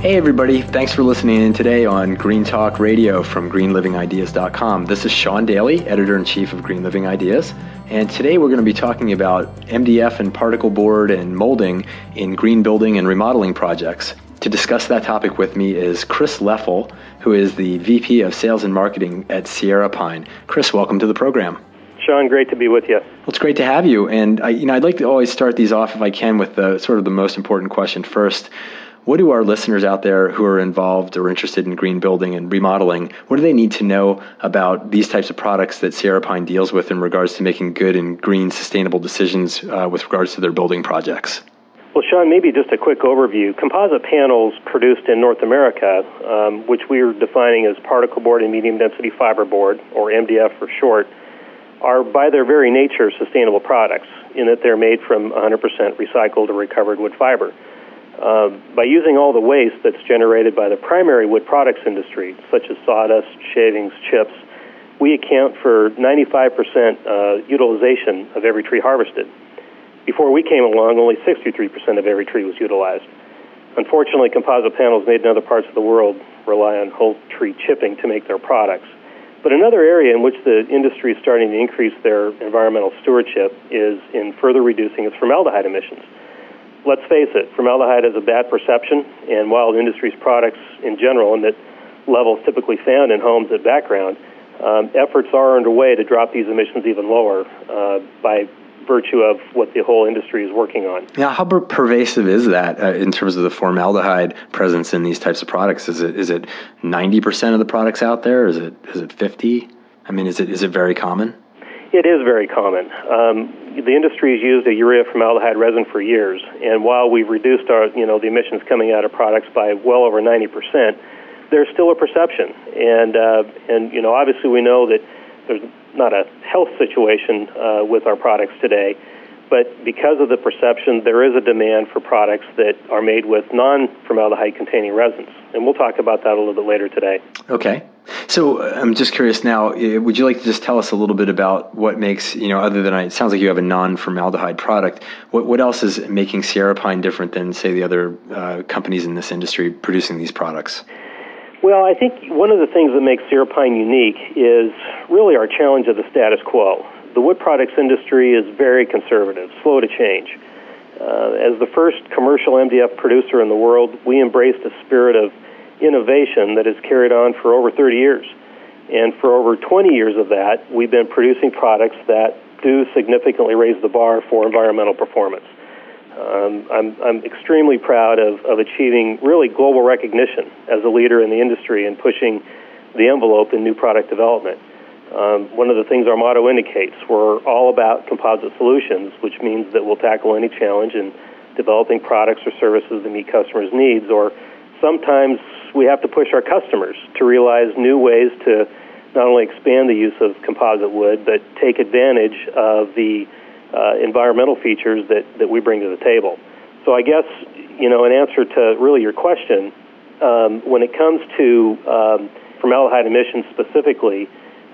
Hey, everybody. Thanks for listening in today on Green Talk Radio from greenlivingideas.com. This is Sean Daily, editor in chief of Green Living Ideas. And today we're going to be talking about MDF and particle board and molding in green building and remodeling projects. To discuss that topic with me is Chris Leffel, who is the VP of Sales and Marketing at SierraPine. Chris, welcome to the program. Sean, great to be with you. Well, it's great to have you. And I, you know, I'd like to always start these off, if I can, with the sort of the most important question first. What do our listeners out there who are involved or interested in green building and remodeling, what do they need to know about these types of products that SierraPine deals with in regards to making good and green sustainable decisions uh, with regards to their building projects? Well, Sean, maybe just a quick overview. Composite panels produced in North America, um, which we are defining as particle board and medium density fiber board, or MDF for short, are by their very nature sustainable products in that they're made from 100% recycled or recovered wood fiber. Uh, by using all the waste that's generated by the primary wood products industry, such as sawdust, shavings, chips, we account for 95% uh, utilization of every tree harvested. Before we came along, only 63% of every tree was utilized. Unfortunately, composite panels made in other parts of the world rely on whole tree chipping to make their products. But another area in which the industry is starting to increase their environmental stewardship is in further reducing its formaldehyde emissions let's face it, formaldehyde has a bad perception, and while the industry's products in general and at levels typically found in homes at background, um, efforts are underway to drop these emissions even lower uh, by virtue of what the whole industry is working on. Yeah, how pervasive is that uh, in terms of the formaldehyde presence in these types of products? Is it is it ninety percent of the products out there? Is it is it fifty? I mean, is it is it very common? It is very common. Um, the industry has used a urea formaldehyde resin for years, and while we've reduced our, you know, the emissions coming out of products by well over 90 percent, there's still a perception, and uh, and you know, obviously we know that there's not a health situation uh, with our products today, but because of the perception, there is a demand for products that are made with non-formaldehyde containing resins, and we'll talk about that a little bit later today. Okay. So uh, I'm just curious now. Uh, would you like to just tell us a little bit about what makes you know, other than it sounds like you have a non-formaldehyde product. What what else is making SierraPine different than say the other uh, companies in this industry producing these products? Well, I think one of the things that makes SierraPine unique is really our challenge of the status quo. The wood products industry is very conservative, slow to change. Uh, as the first commercial MDF producer in the world, we embraced a spirit of innovation that has carried on for over 30 years. And for over 20 years of that, we've been producing products that do significantly raise the bar for environmental performance. Um, I'm, I'm extremely proud of, of achieving really global recognition as a leader in the industry and pushing the envelope in new product development. Um, one of the things our motto indicates, we're all about composite solutions, which means that we'll tackle any challenge in developing products or services that meet customers' needs or sometimes we have to push our customers to realize new ways to not only expand the use of composite wood, but take advantage of the uh, environmental features that, that we bring to the table. So I guess, you know, in answer to really your question, um, when it comes to um, formaldehyde emissions specifically,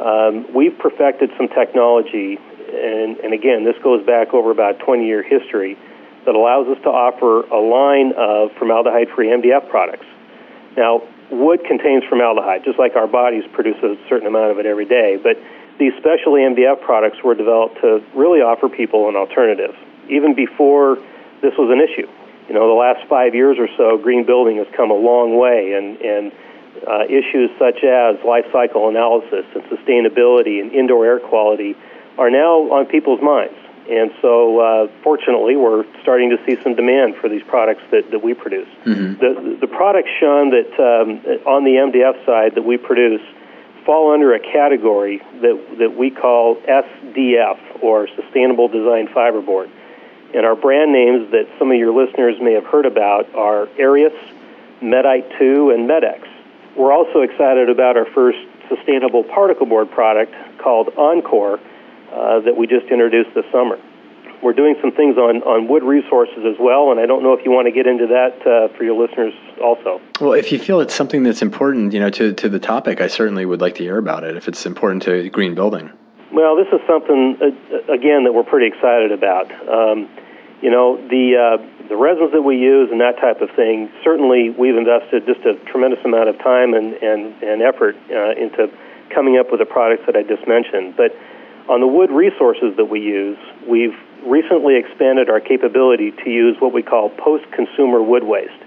um, we've perfected some technology, and, and again, this goes back over about 20 year history that allows us to offer a line of formaldehyde free MDF products. Now, wood contains formaldehyde, just like our bodies produce a certain amount of it every day, but these specialty MDF products were developed to really offer people an alternative, even before this was an issue. You know, the last five years or so, green building has come a long way, and, and uh, issues such as life cycle analysis and sustainability and indoor air quality are now on people's minds And so, uh, fortunately, we're starting to see some demand for these products that, that we produce. Mm-hmm. The, the products, Sean, that um, on the MDF side that we produce fall under a category that, that we call SDF, or Sustainable Design Fiberboard. And our brand names that some of your listeners may have heard about are Arreis, Medite 2, and Medex. We're also excited about our first sustainable particle board product called Encore uh, that we just introduced this summer. We're doing some things on, on wood resources as well, and I don't know if you want to get into that uh, for your listeners also. Well, if you feel it's something that's important, you know, to, to the topic, I certainly would like to hear about it if it's important to green building. Well, this is something uh, again that we're pretty excited about. Um, you know, the uh, the resins that we use and that type of thing. Certainly, we've invested just a tremendous amount of time and and, and effort uh, into coming up with the products that I just mentioned. But on the wood resources that we use, we've recently expanded our capability to use what we call post-consumer wood waste.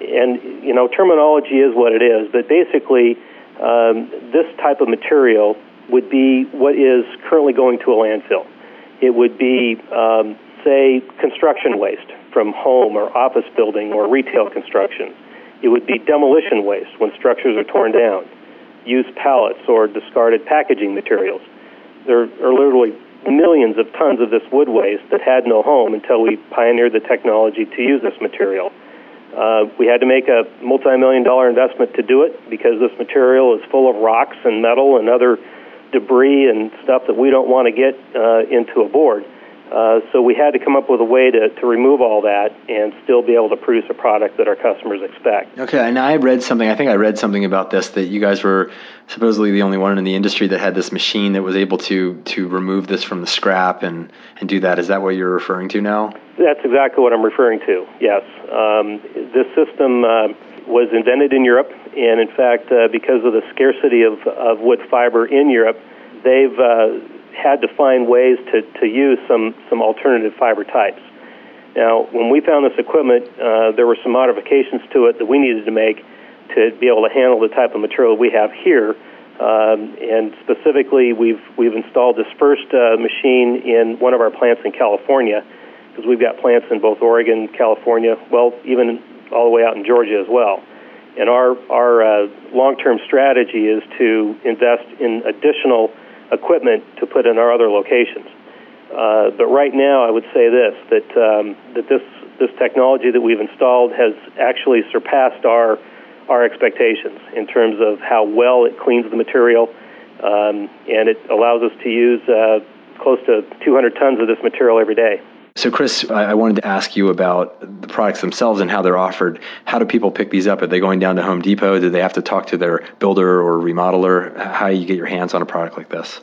And you know, terminology is what it is, but basically, um, this type of material would be what is currently going to a landfill. It would be, um, say, construction waste from home or office building or retail construction. It would be demolition waste when structures are torn down, used pallets or discarded packaging materials. There are literally millions of tons of this wood waste that had no home until we pioneered the technology to use this material. Uh, we had to make a multi-million dollar investment to do it because this material is full of rocks and metal and other debris and stuff that we don't want to get uh, into a board. Uh, so we had to come up with a way to, to remove all that and still be able to produce a product that our customers expect. Okay, and I read something, I think I read something about this, that you guys were supposedly the only one in the industry that had this machine that was able to, to remove this from the scrap and, and do that. Is that what you're referring to now? That's exactly what I'm referring to, yes. Um, this system uh, was invented in Europe, and in fact, uh, because of the scarcity of, of wood fiber in Europe, they've uh, had to find ways to, to use some, some alternative fiber types. Now, when we found this equipment, uh, there were some modifications to it that we needed to make to be able to handle the type of material we have here. Um, and specifically, we've we've installed this first uh, machine in one of our plants in California, because we've got plants in both Oregon, California, well, even all the way out in Georgia as well. And our our uh, long-term strategy is to invest in additional equipment to put in our other locations. Uh, but right now, I would say this: that um, that this this technology that we've installed has actually surpassed our our expectations in terms of how well it cleans the material, um, and it allows us to use uh, close to 200 tons of this material every day. So, Chris, I wanted to ask you about the products themselves and how they're offered. How do people pick these up? Are they going down to Home Depot? Do they have to talk to their builder or remodeler? How do you get your hands on a product like this?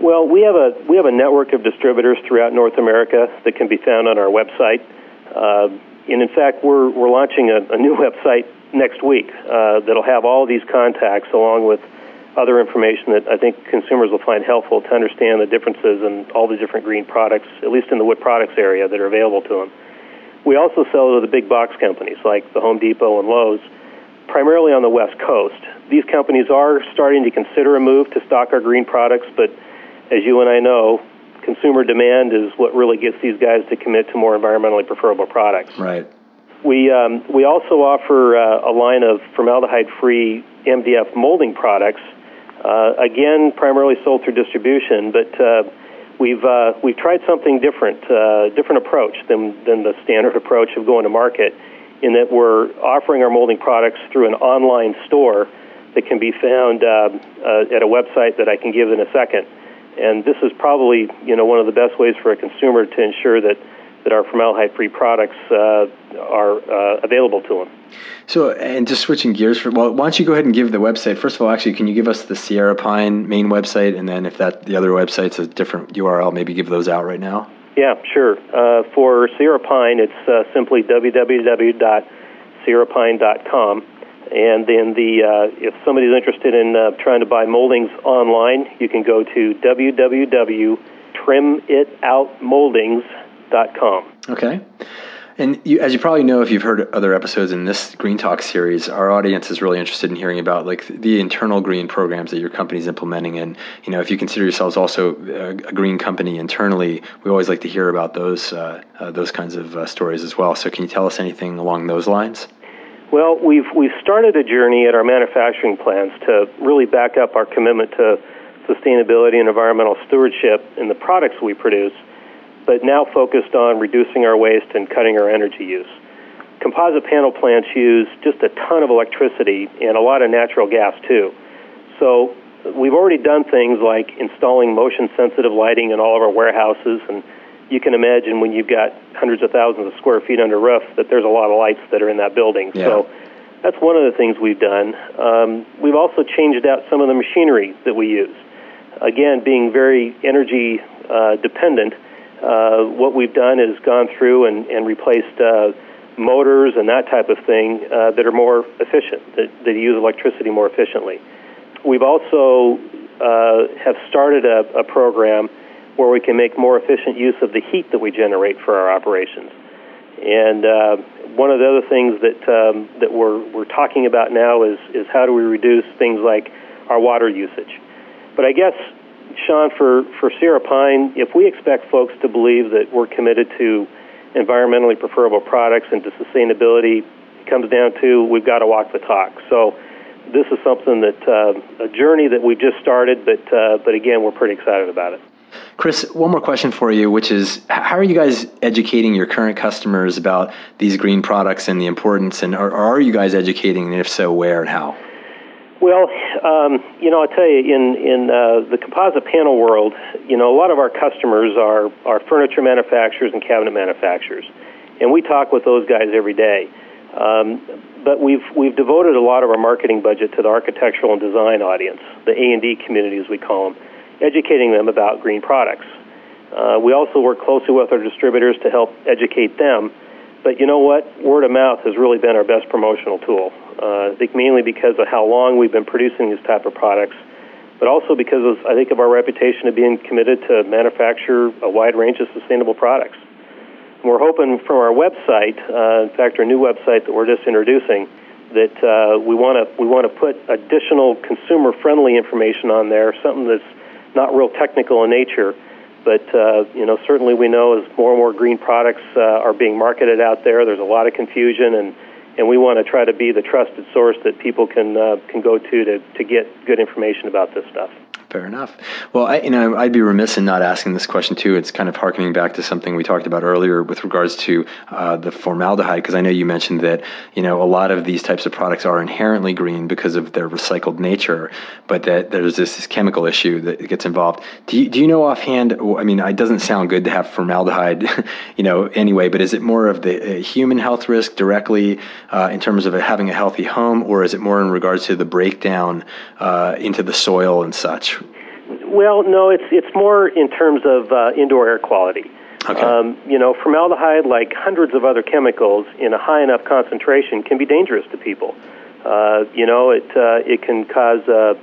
Well, we have a we have a network of distributors throughout North America that can be found on our website. Uh, and in fact, we're we're launching a, a new website next week uh, that'll have all these contacts along with other information that I think consumers will find helpful to understand the differences in all the different green products, at least in the wood products area, that are available to them. We also sell to the big box companies like the Home Depot and Lowe's, primarily on the West Coast. These companies are starting to consider a move to stock our green products, but as you and I know, consumer demand is what really gets these guys to commit to more environmentally preferable products. Right. We um, we also offer uh, a line of formaldehyde-free MDF molding products again, primarily sold through distribution, but uh, we've uh, we've tried something different, uh, different approach than than the standard approach of going to market, in that we're offering our molding products through an online store that can be found uh, uh, at a website that I can give in a second. And this is probably you know one of the best ways for a consumer to ensure that that our formaldehyde-free products uh, are uh, available to them. So, and just switching gears for well, why don't you go ahead and give the website first of all? Actually, can you give us the SierraPine main website, and then if that the other website's a different URL, maybe give those out right now. Yeah, sure. Uh, for SierraPine, it's uh, simply www.sierrapine.com. And then the uh, if somebody's interested in uh, trying to buy moldings online, you can go to www.trimitoutmoldings.com. Okay. And you, as you probably know, if you've heard other episodes in this Green Talk series, our audience is really interested in hearing about like the internal green programs that your company's implementing. And you know, if you consider yourselves also a, a green company internally, we always like to hear about those uh, uh, those kinds of uh, stories as well. So, can you tell us anything along those lines? Well, we've we've started a journey at our manufacturing plants to really back up our commitment to sustainability and environmental stewardship in the products we produce but now focused on reducing our waste and cutting our energy use. Composite panel plants use just a ton of electricity and a lot of natural gas too. So we've already done things like installing motion sensitive lighting in all of our warehouses and you can imagine when you've got hundreds of thousands of square feet under roof that there's a lot of lights that are in that building. Yeah. So that's one of the things we've done. Um, we've also changed out some of the machinery that we use. Again, being very energy uh, dependent, uh, what we've done is gone through and, and replaced uh, motors and that type of thing uh, that are more efficient, that, that use electricity more efficiently. We've also uh, have started a, a program where we can make more efficient use of the heat that we generate for our operations. And uh, one of the other things that um, that we're we're talking about now is is how do we reduce things like our water usage. But I guess Sean, for, for SierraPine, if we expect folks to believe that we're committed to environmentally preferable products and to sustainability, it comes down to we've got to walk the talk. So this is something that uh, a journey that we've just started, but uh, but again, we're pretty excited about it. Chris, one more question for you, which is how are you guys educating your current customers about these green products and the importance, and are, are you guys educating, and if so, where and how? Well, um, you know, I'll tell you, in in uh, the composite panel world, you know, a lot of our customers are are furniture manufacturers and cabinet manufacturers, and we talk with those guys every day. Um, but we've we've devoted a lot of our marketing budget to the architectural and design audience, the A and D community as we call them, educating them about green products. Uh, we also work closely with our distributors to help educate them but you know what? Word of mouth has really been our best promotional tool. Uh, I think mainly because of how long we've been producing these type of products, but also because of, I think of our reputation of being committed to manufacture a wide range of sustainable products. And we're hoping from our website, uh, in fact, our new website that we're just introducing, that uh, we want to we want to put additional consumer friendly information on there, something that's not real technical in nature but uh, you know, certainly we know as more and more green products uh, are being marketed out there, there's a lot of confusion, and and we want to try to be the trusted source that people can uh, can go to to to get good information about this stuff. Fair enough. Well, I, you know, I'd be remiss in not asking this question too. It's kind of harkening back to something we talked about earlier with regards to uh, the formaldehyde, because I know you mentioned that you know a lot of these types of products are inherently green because of their recycled nature, but that there's this, this chemical issue that gets involved. Do you, do you know offhand? I mean, it doesn't sound good to have formaldehyde, you know, anyway. But is it more of the uh, human health risk directly uh, in terms of having a healthy home, or is it more in regards to the breakdown uh, into the soil and such? Well, no, it's it's more in terms of uh, indoor air quality. Okay. Um, you know, formaldehyde, like hundreds of other chemicals, in a high enough concentration, can be dangerous to people. Uh, you know, it uh, it can cause uh,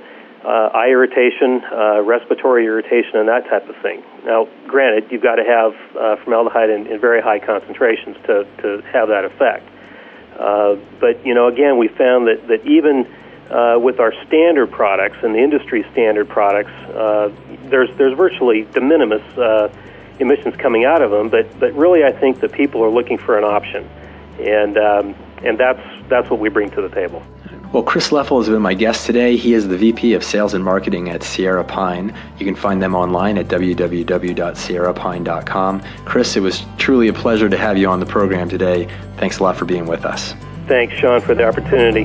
uh, eye irritation, uh, respiratory irritation, and that type of thing. Now, granted, you've got to have uh, formaldehyde in, in very high concentrations to to have that effect. Uh, but you know, again, we found that that even uh, with our standard products and the industry standard products, uh, there's there's virtually de minimis uh, emissions coming out of them. But but really, I think that people are looking for an option, and um, and that's that's what we bring to the table. Well, Chris Leffel has been my guest today. He is the VP of Sales and Marketing at SierraPine. You can find them online at www.sierrapine.com. Chris, it was truly a pleasure to have you on the program today. Thanks a lot for being with us. Thanks, Sean, for the opportunity.